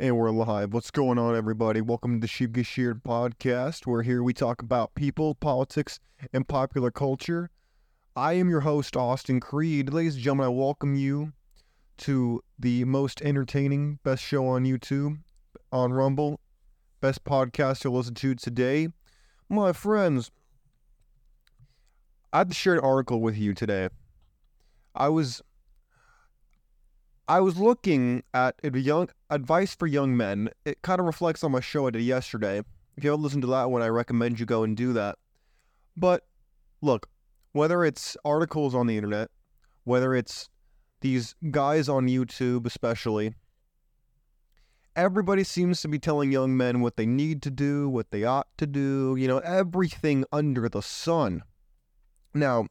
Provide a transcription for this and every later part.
And we're live. What's going on, everybody? Welcome to the Sheep Sheared podcast. We're here, we talk about people, politics, and popular culture. I am your host, Austin Creed. Ladies and gentlemen, I welcome you to the most entertaining, best show on YouTube, on Rumble, best podcast you'll listen to today. My friends, I have to share an article with you today. I was I was looking at young advice for young men. It kind of reflects on my show I did yesterday. If you haven't listened to that one, I recommend you go and do that. But look, whether it's articles on the internet, whether it's these guys on YouTube, especially, everybody seems to be telling young men what they need to do, what they ought to do, you know, everything under the sun. Now,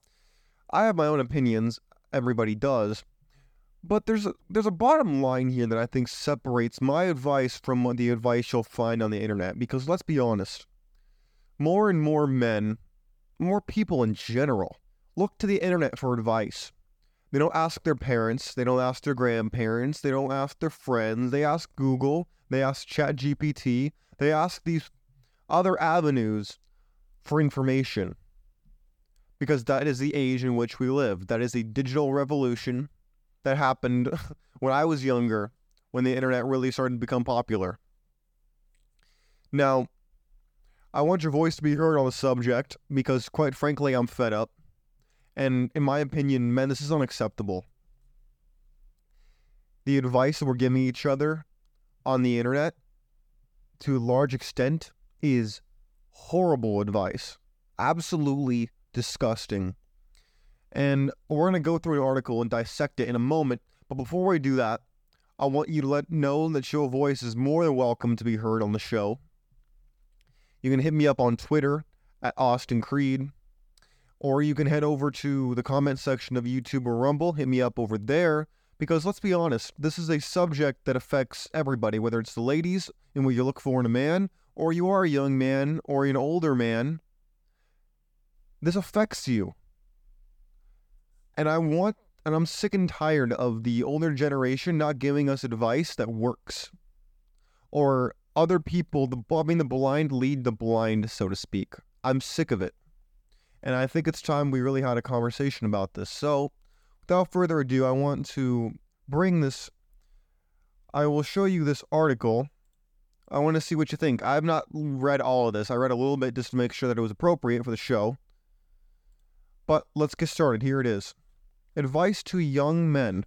I have my own opinions, everybody does. But there's a, there's a bottom line here that I think separates my advice from the advice you'll find on the internet. Because let's be honest, more and more men, more people in general, look to the internet for advice. They don't ask their parents, they don't ask their grandparents, they don't ask their friends, they ask Google, they ask ChatGPT, they ask these other avenues for information. Because that is the age in which we live. That is the digital revolution that happened when I was younger, when the internet really started to become popular. Now, I want your voice to be heard on the subject because, quite frankly, I'm fed up. And in my opinion, men, this is unacceptable. The advice that we're giving each other on the internet, to a large extent, is horrible advice. Absolutely disgusting. And we're going to go through an article and dissect it in a moment. But before we do that, I want you to let know that your voice is more than welcome to be heard on the show. You can hit me up on Twitter at Austin Creed, or you can head over to the comment section of YouTube or Rumble, hit me up over there. Because let's be honest, this is a subject that affects everybody, whether it's the ladies and what you look for in a man, or you are a young man or an older man. This affects you. And I want, and I'm sick and tired of the older generation not giving us advice that works. Or other people, the, mean, the blind lead the blind, so to speak. I'm sick of it. And I think it's time we really had a conversation about this. So, without further ado, I want to bring this. I will show you this article. I want to see what you think. I've not read all of this. I read a little bit just to make sure that it was appropriate for the show. But let's get started. Here it is. Advice to young men.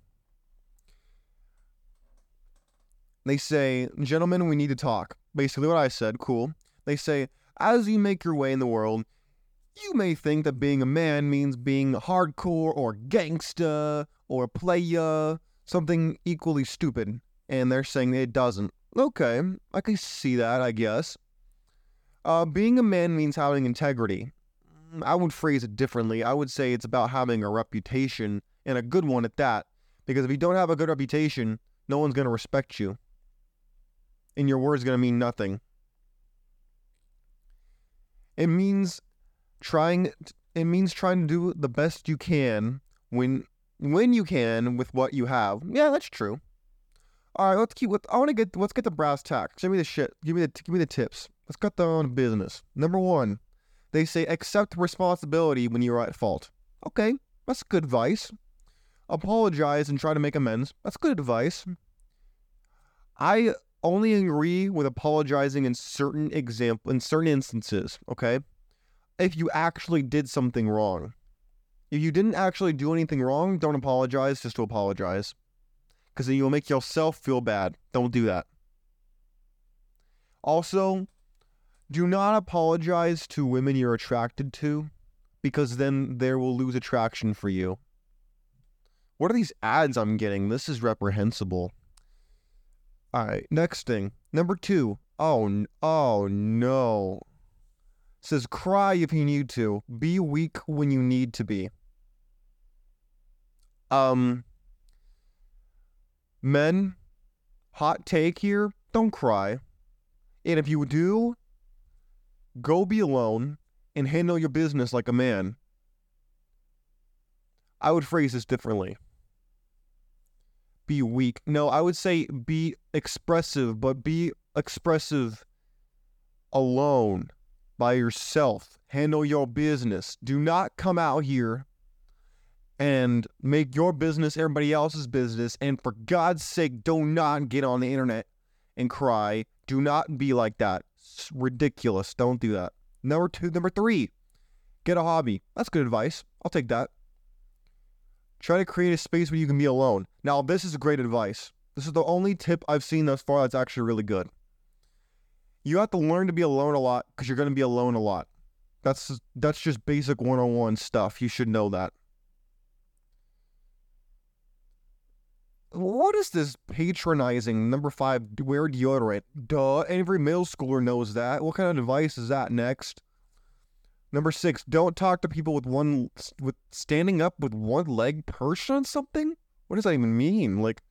They say, Gentlemen, we need to talk. Basically, what I said, cool. They say, As you make your way in the world, you may think that being a man means being hardcore or gangsta or playa, something equally stupid. And they're saying it doesn't. Okay, I can see that, I guess. Uh, being a man means having integrity. Mm, I would phrase it differently. I would say it's about having a reputation and a good one at that. Because if you don't have a good reputation, no one's going to respect you. And your word's going to mean nothing. It means trying it means trying to do the best you can when when you can with what you have. Yeah, that's true. All right, let's keep. I want to get. Let's get the brass tacks. Give me the shit. Give me the. Give me the tips. Let's cut down on business. Number one, they say accept responsibility when you're at fault. Okay, that's good advice. Apologize and try to make amends. That's good advice. I only agree with apologizing in certain example in certain instances, okay? If you actually did something wrong. If you didn't actually do anything wrong, don't apologize just to apologize. Cuz then you'll make yourself feel bad. Don't do that. Also, do not apologize to women you're attracted to because then they will lose attraction for you. What are these ads I'm getting? This is reprehensible. All right, next thing. Number two. Oh, oh no. says cry if you need to. Be weak when you need to be. Um, men, hot take here. Don't cry. And if you do, go be alone and handle your business like a man. I would phrase this differently be weak. No, I would say be expressive, but be expressive alone by yourself. Handle your business. Do not come out here and make your business everybody else's business. And for God's sake, do not get on the internet and cry. Do not be like that. It's ridiculous. Don't do that. Number two, number three, get a hobby. That's good advice. I'll take that. Try to create a space where you can be alone. Now, this is great advice. This is the only tip I've seen thus far that's actually really good. You have to learn to be alone a lot because you're going to be alone a lot. That's that's just basic one-on-one stuff. You should know that. What is this patronizing number five? Wear deodorant. Duh. Every middle schooler knows that. What kind of advice is that? Next. Number six, don't talk to people with one with standing up with one leg perched on something. What does that even mean? Like,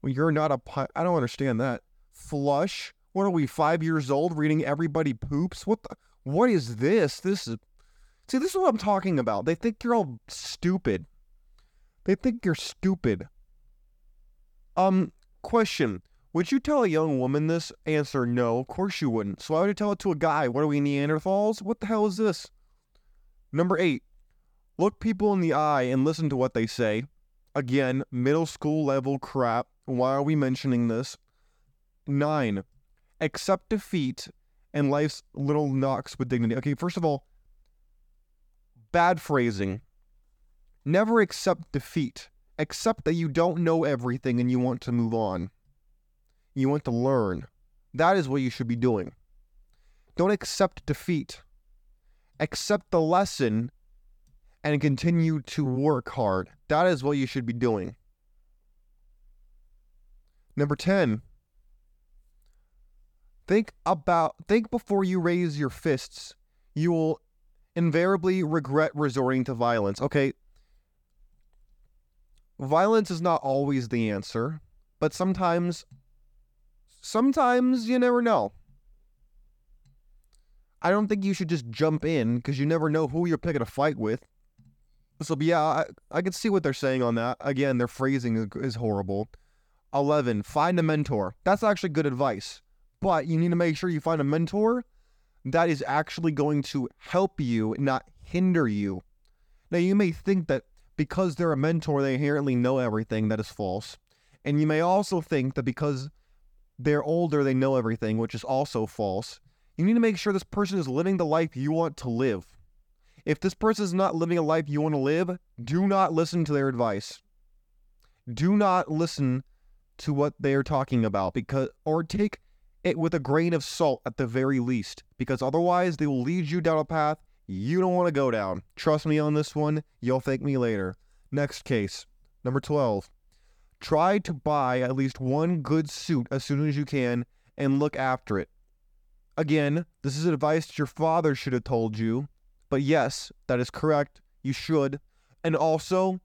well, you're not a. I don't understand that. Flush. What are we? Five years old, reading everybody poops. What the? What is this? This is. See, this is what I'm talking about. They think you're all stupid. They think you're stupid. Um, question. Would you tell a young woman this? Answer no, of course you wouldn't. So why would you tell it to a guy? What are we Neanderthals? What the hell is this? Number eight, look people in the eye and listen to what they say. Again, middle school level crap. Why are we mentioning this? Nine, accept defeat and life's little knocks with dignity. Okay, first of all, bad phrasing. Never accept defeat. Accept that you don't know everything and you want to move on. You want to learn. That is what you should be doing. Don't accept defeat. Accept the lesson and continue to work hard. That is what you should be doing. Number 10. Think about think before you raise your fists. You will invariably regret resorting to violence. Okay. Violence is not always the answer, but sometimes sometimes you never know. I don't think you should just jump in because you never know who you're picking a fight with. So, yeah, I, I can see what they're saying on that. Again, their phrasing is, is horrible. 11. Find a mentor. That's actually good advice. But you need to make sure you find a mentor that is actually going to help you, not hinder you. Now, you may think that because they're a mentor, they inherently know everything. That is false. And you may also think that because they're older, they know everything, which is also false. You need to make sure this person is living the life you want to live. If this person is not living a life you want to live, do not listen to their advice. Do not listen to what they are talking about because or take it with a grain of salt at the very least because otherwise they will lead you down a path you don't want to go down. Trust me on this one, you'll thank me later. Next case, number 12. Try to buy at least one good suit as soon as you can and look after it. Again, this is advice your father should have told you, but yes, that is correct. You should. And also,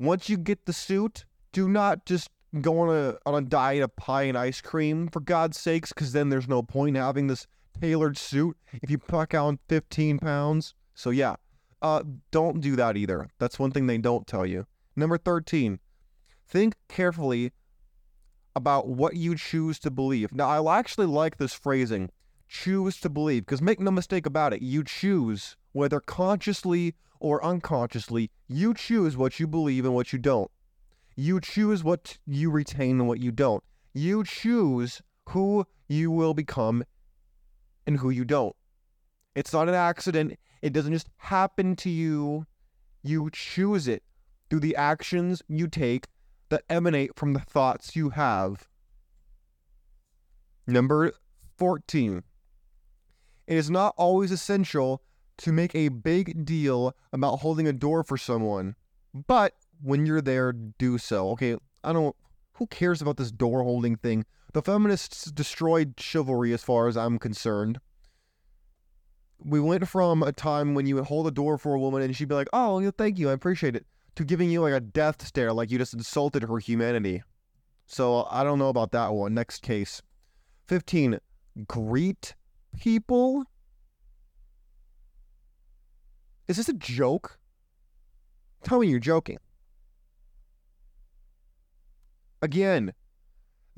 once you get the suit, do not just go on a on a diet of pie and ice cream for God's sakes, because then there's no point having this tailored suit if you pack on 15 pounds. So yeah, uh, don't do that either. That's one thing they don't tell you. Number 13, Think carefully about what you choose to believe. Now, I actually like this phrasing choose to believe, because make no mistake about it, you choose, whether consciously or unconsciously, you choose what you believe and what you don't. You choose what you retain and what you don't. You choose who you will become and who you don't. It's not an accident. It doesn't just happen to you. You choose it through the actions you take that emanate from the thoughts you have. Number 14. It is not always essential to make a big deal about holding a door for someone, but when you're there, do so. Okay, I don't. Who cares about this door holding thing? The feminists destroyed chivalry as far as I'm concerned. We went from a time when you would hold a door for a woman and she'd be like, oh, thank you, I appreciate it, to giving you like a death stare, like you just insulted her humanity. So I don't know about that one. Next case. 15. Greet people? Is this a joke? Tell me you're joking. Again,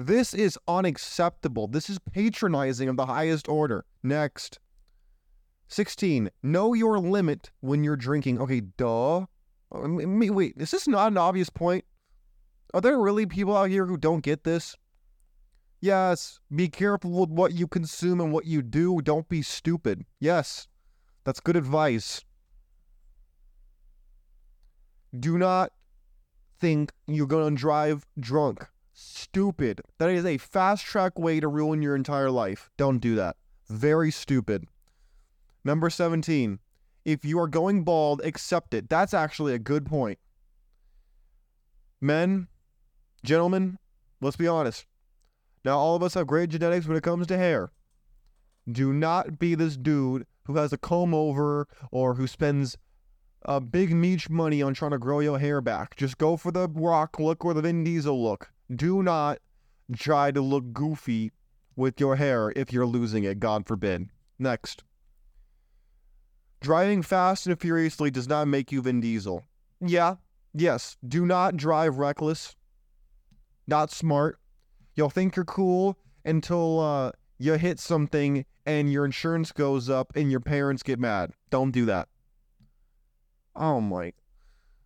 this is unacceptable. This is patronizing of the highest order. Next. 16. Know your limit when you're drinking. Okay, duh. Oh, wait, is this not an obvious point? Are there really people out here who don't get this? Yes, be careful with what you consume and what you do. Don't be stupid. Yes, that's good advice. Do not think you're going to drive drunk. Stupid. That is a fast track way to ruin your entire life. Don't do that. Very stupid. Number 17. If you are going bald, accept it. That's actually a good point. Men, gentlemen, let's be honest. Now, all of us have great genetics when it comes to hair. Do not be this dude who has a comb over or who spends a big meech money on trying to grow your hair back. Just go for the rock look or the Vin Diesel look. Do not try to look goofy with your hair if you're losing it, God forbid. Next. Driving fast and furiously does not make you Vin Diesel. Yeah, yes, do not drive reckless. Not smart. You'll think you're cool until uh, you hit something and your insurance goes up and your parents get mad. Don't do that. Oh my.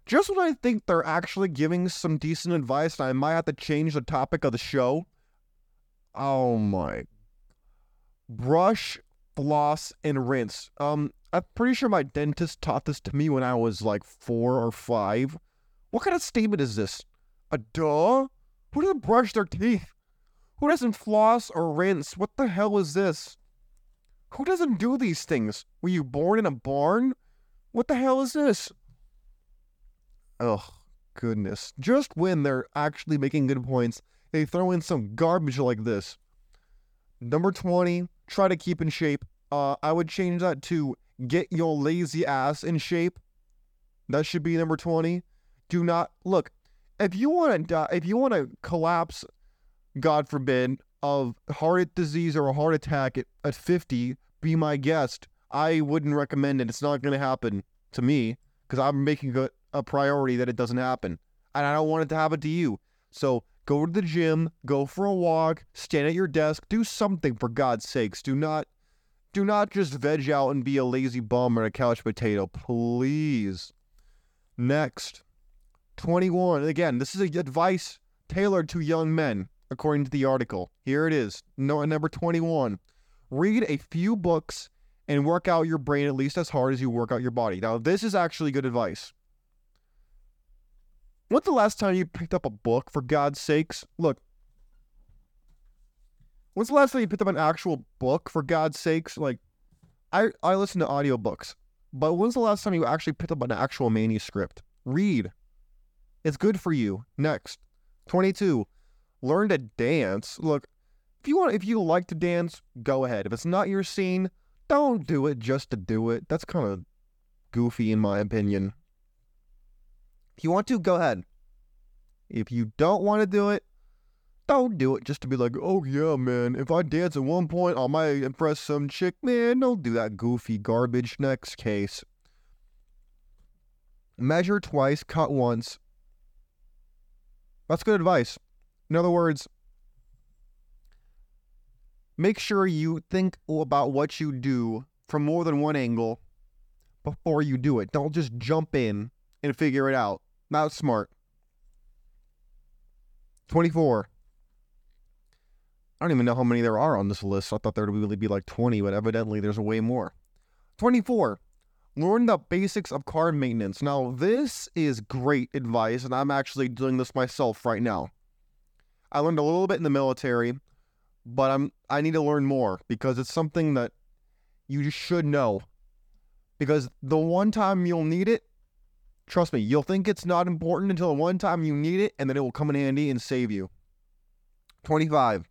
Just when I think they're actually giving some decent advice, I might have to change the topic of the show. Oh my. Brush, floss, and rinse. Um, I'm pretty sure my dentist taught this to me when I was like four or five. What kind of statement is this? A duh? Who doesn't brush their teeth? Who doesn't floss or rinse? What the hell is this? Who doesn't do these things? Were you born in a barn? What the hell is this? Oh, goodness. Just when they're actually making good points, they throw in some garbage like this. Number 20, try to keep in shape. Uh, I would change that to get your lazy ass in shape. That should be number 20. Do not look. If you want to die, if you want to collapse, God forbid, of heart disease or a heart attack at, at 50, be my guest. I wouldn't recommend it. It's not going to happen to me because I'm making a, a priority that it doesn't happen. And I don't want it to happen to you. So go to the gym, go for a walk, stand at your desk, do something for God's sakes. Do not do not just veg out and be a lazy bum or a couch potato, please. Next, 21. Again, this is advice tailored to young men, according to the article. Here it is. Number 21. Read a few books and work out your brain at least as hard as you work out your body. Now, this is actually good advice. When's the last time you picked up a book, for God's sakes? Look, When's the last time you picked up an actual book, for God's sakes? Like, I, I listen to audiobooks, but when's the last time you actually picked up an actual manuscript? Read. It's good for you. Next. 22. Learn to dance. Look, if you want if you like to dance, go ahead. If it's not your scene, don't do it just to do it. That's kind of goofy in my opinion. If you want to, go ahead. If you don't want to do it, don't do it just to be like, oh yeah, man, if I dance at one point, I might impress some chick. Man, don't do that goofy garbage. Next case. Measure twice, cut once. That's good advice. In other words, make sure you think about what you do from more than one angle before you do it. Don't just jump in and figure it out. Not smart. 24. I don't even know how many there are on this list. I thought there would really be like 20, but evidently there's way more. 24. Learn the basics of car maintenance. Now, this is great advice, and I'm actually doing this myself right now. I learned a little bit in the military, but I'm I need to learn more because it's something that you should know. Because the one time you'll need it, trust me, you'll think it's not important until the one time you need it, and then it will come in handy and save you. 25.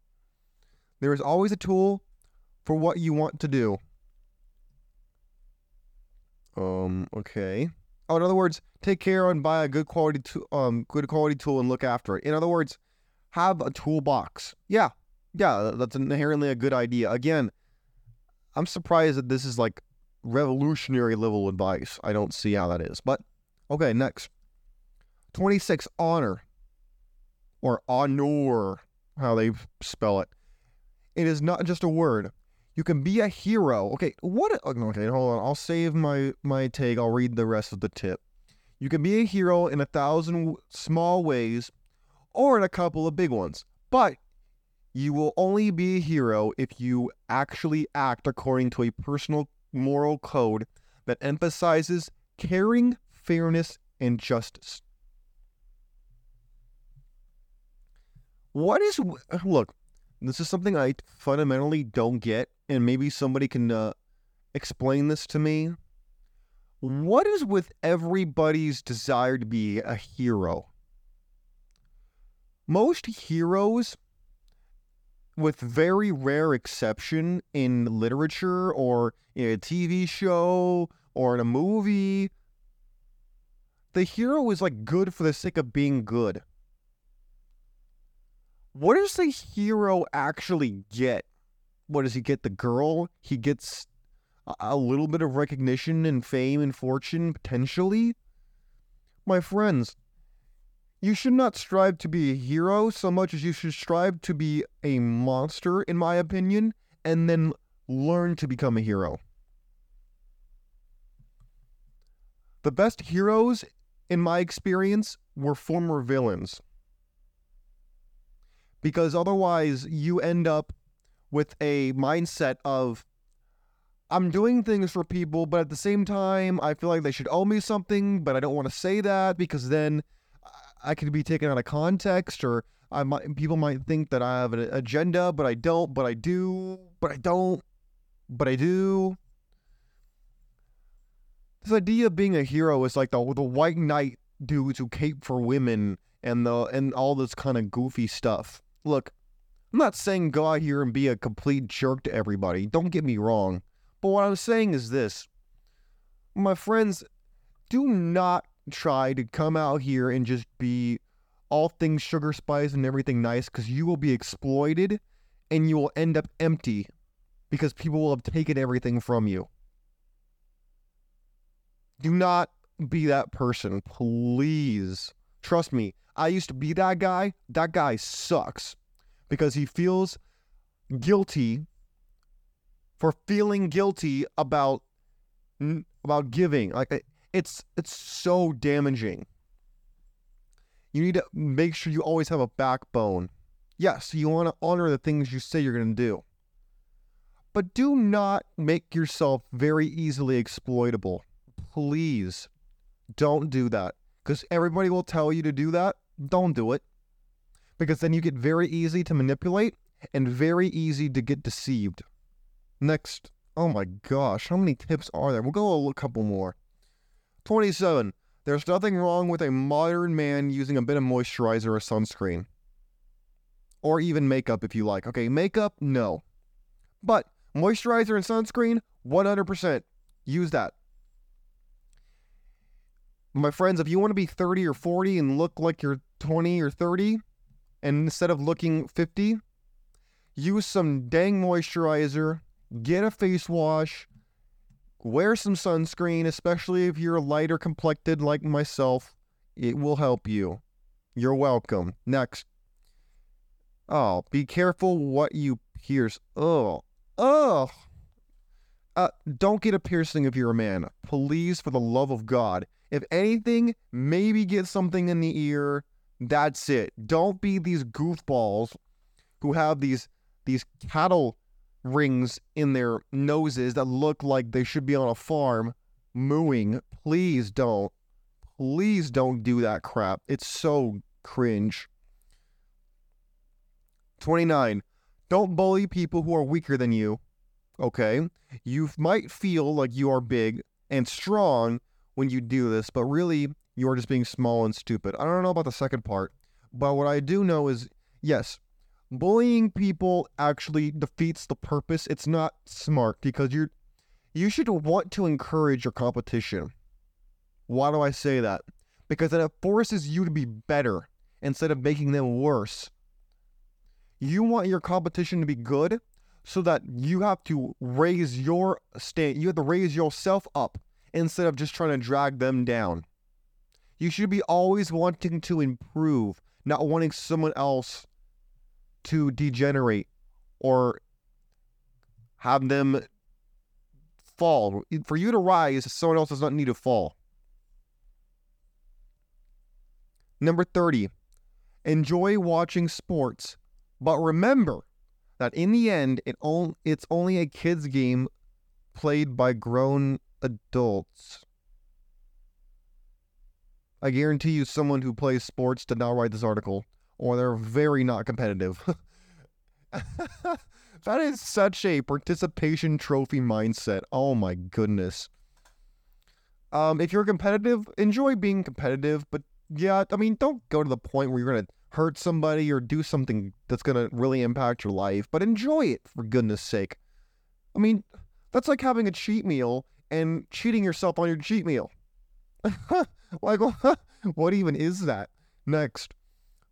There is always a tool for what you want to do. Um, okay. Oh, in other words, take care and buy a good quality to, um good quality tool and look after it. In other words, have a toolbox. Yeah. Yeah, that's inherently a good idea. Again, I'm surprised that this is like revolutionary level advice. I don't see how that is. But okay, next. 26 honor. or honor, how they spell it. It is not just a word. You can be a hero. Okay, what? Okay, hold on. I'll save my my take. I'll read the rest of the tip. You can be a hero in a thousand small ways, or in a couple of big ones. But you will only be a hero if you actually act according to a personal moral code that emphasizes caring, fairness, and justice. What is look? This is something I fundamentally don't get, and maybe somebody can uh, explain this to me. What is with everybody's desire to be a hero? Most heroes, with very rare exception in literature or in a TV show or in a movie, the hero is like good for the sake of being good. What does the hero actually get? What does he get? The girl? He gets a little bit of recognition and fame and fortune potentially? My friends, you should not strive to be a hero so much as you should strive to be a monster, in my opinion, and then learn to become a hero. The best heroes, in my experience, were former villains. Because otherwise, you end up with a mindset of I'm doing things for people, but at the same time, I feel like they should owe me something, but I don't want to say that because then I could be taken out of context, or I might people might think that I have an agenda, but I don't, but I do, but I don't, but I do. This idea of being a hero is like the the white knight dudes who cape for women and the and all this kind of goofy stuff. Look, I'm not saying go out here and be a complete jerk to everybody. Don't get me wrong. But what I'm saying is this my friends, do not try to come out here and just be all things sugar spice and everything nice because you will be exploited and you will end up empty because people will have taken everything from you. Do not be that person, please. Trust me, I used to be that guy. That guy sucks because he feels guilty for feeling guilty about about giving. Like it's it's so damaging. You need to make sure you always have a backbone. Yes, you want to honor the things you say you're going to do. But do not make yourself very easily exploitable. Please don't do that. Because everybody will tell you to do that. Don't do it. Because then you get very easy to manipulate and very easy to get deceived. Next, oh my gosh, how many tips are there? We'll go a couple more. 27. There's nothing wrong with a modern man using a bit of moisturizer or sunscreen. Or even makeup if you like. Okay, makeup, no. But moisturizer and sunscreen, 100%. Use that. My friends, if you want to be 30 or 40 and look like you're 20 or 30, and instead of looking 50, use some dang moisturizer get a face wash, wear some sunscreen, especially if you're lighter complected like myself. It will help you. You're welcome. Next. Oh, be careful what you pierce. Oh, oh. Uh, don't get a piercing if you're a man. Please, for the love of God. If anything, maybe get something in the ear. That's it. Don't be these goofballs who have these these cattle rings in their noses that look like they should be on a farm mooing. Please don't. Please don't do that crap. It's so cringe. 29. Don't bully people who are weaker than you. Okay? You might feel like you are big and strong when you do this, but really, you are just being small and stupid. I don't know about the second part, but what I do know is yes, bullying people actually defeats the purpose. It's not smart because you're you should want to encourage your competition. Why do I say that? Because then it forces you to be better instead of making them worse. You want your competition to be good so that you have to raise your state, you have to raise yourself up instead of just trying to drag them down. You should be always wanting to improve, not wanting someone else to degenerate or have them fall. For you to rise, someone else does not need to fall. Number 30, enjoy watching sports, but remember that in the end, it on, it's only a kid's game played by grown adults. I guarantee you, someone who plays sports did not write this article, or they're very not competitive. that is such a participation trophy mindset. Oh my goodness. Um, if you're competitive, enjoy being competitive, but yeah, I mean, don't go to the point where you're gonna hurt somebody or do something that's gonna really impact your life, but enjoy it for goodness sake. I mean, that's like having a cheat meal and cheating yourself on your cheat meal. like, what even is that? Next,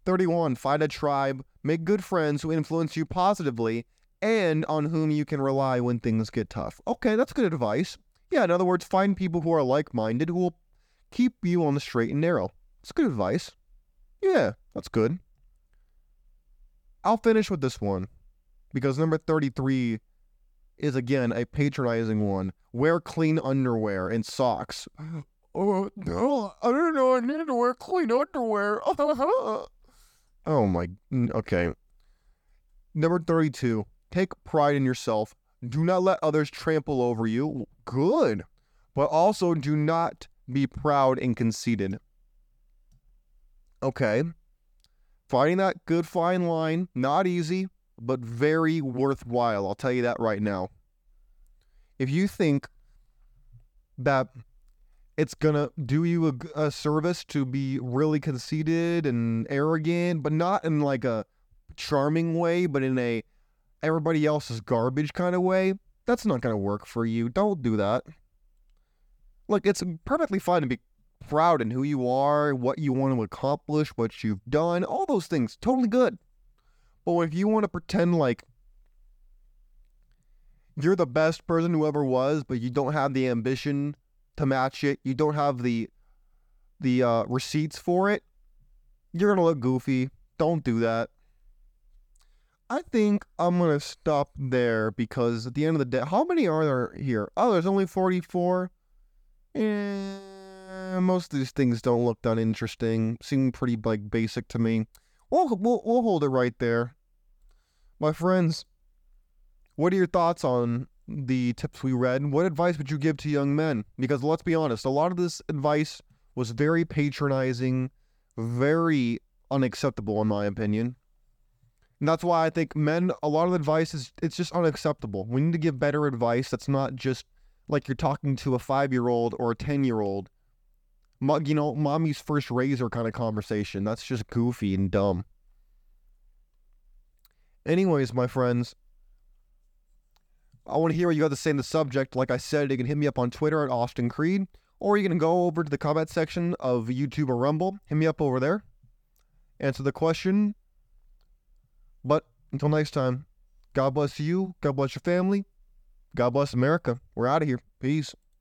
31. Find a tribe, make good friends who influence you positively, and on whom you can rely when things get tough. Okay, that's good advice. Yeah, in other words, find people who are like minded who will keep you on the straight and narrow. It's good advice. Yeah, that's good. I'll finish with this one because number 33 is again a patronizing one. Wear clean underwear and socks. Oh, no, I don't know. I need to wear clean underwear. oh my. Okay. Number 32. Take pride in yourself. Do not let others trample over you. Good. But also do not be proud and conceited. Okay. Finding that good fine line, not easy, but very worthwhile. I'll tell you that right now. If you think that it's gonna do you a, a, service to be really conceited and arrogant, but not in like a charming way, but in a everybody else's garbage kind of way, that's not gonna work for you. Don't do that. Look, it's perfectly fine to be proud in who you are, what you want to accomplish, what you've done, all those things, totally good. But if you want to pretend like you're the best person who ever was, but you don't have the ambition to match it, you don't have the the uh, receipts for it, you're gonna look goofy. Don't do that. I think I'm gonna stop there because at the end of the day, how many are there here? Oh, there's only 44. And most of these things don't look that interesting. Seem pretty like basic to me. We'll, we'll we'll hold it right there. My friends, what are your thoughts on the tips we read? What advice would you give to young men? Because let's be honest, a lot of this advice was very patronizing, very unacceptable in my opinion. And that's why I think men, a lot of advice is it's just unacceptable. We need to give better advice that's not just like you're talking to a five year old or a 10 year old you know, mommy's first razor kind of conversation. That's just goofy and dumb. Anyways, my friends, I want to hear what you got to say on the subject. Like I said, you can hit me up on Twitter at Austin Creed, or you can go over to the comment section of YouTube or Rumble. Hit me up over there. Answer the question. But until next time, God bless you. God bless your family. God bless America. We're out of here. Peace.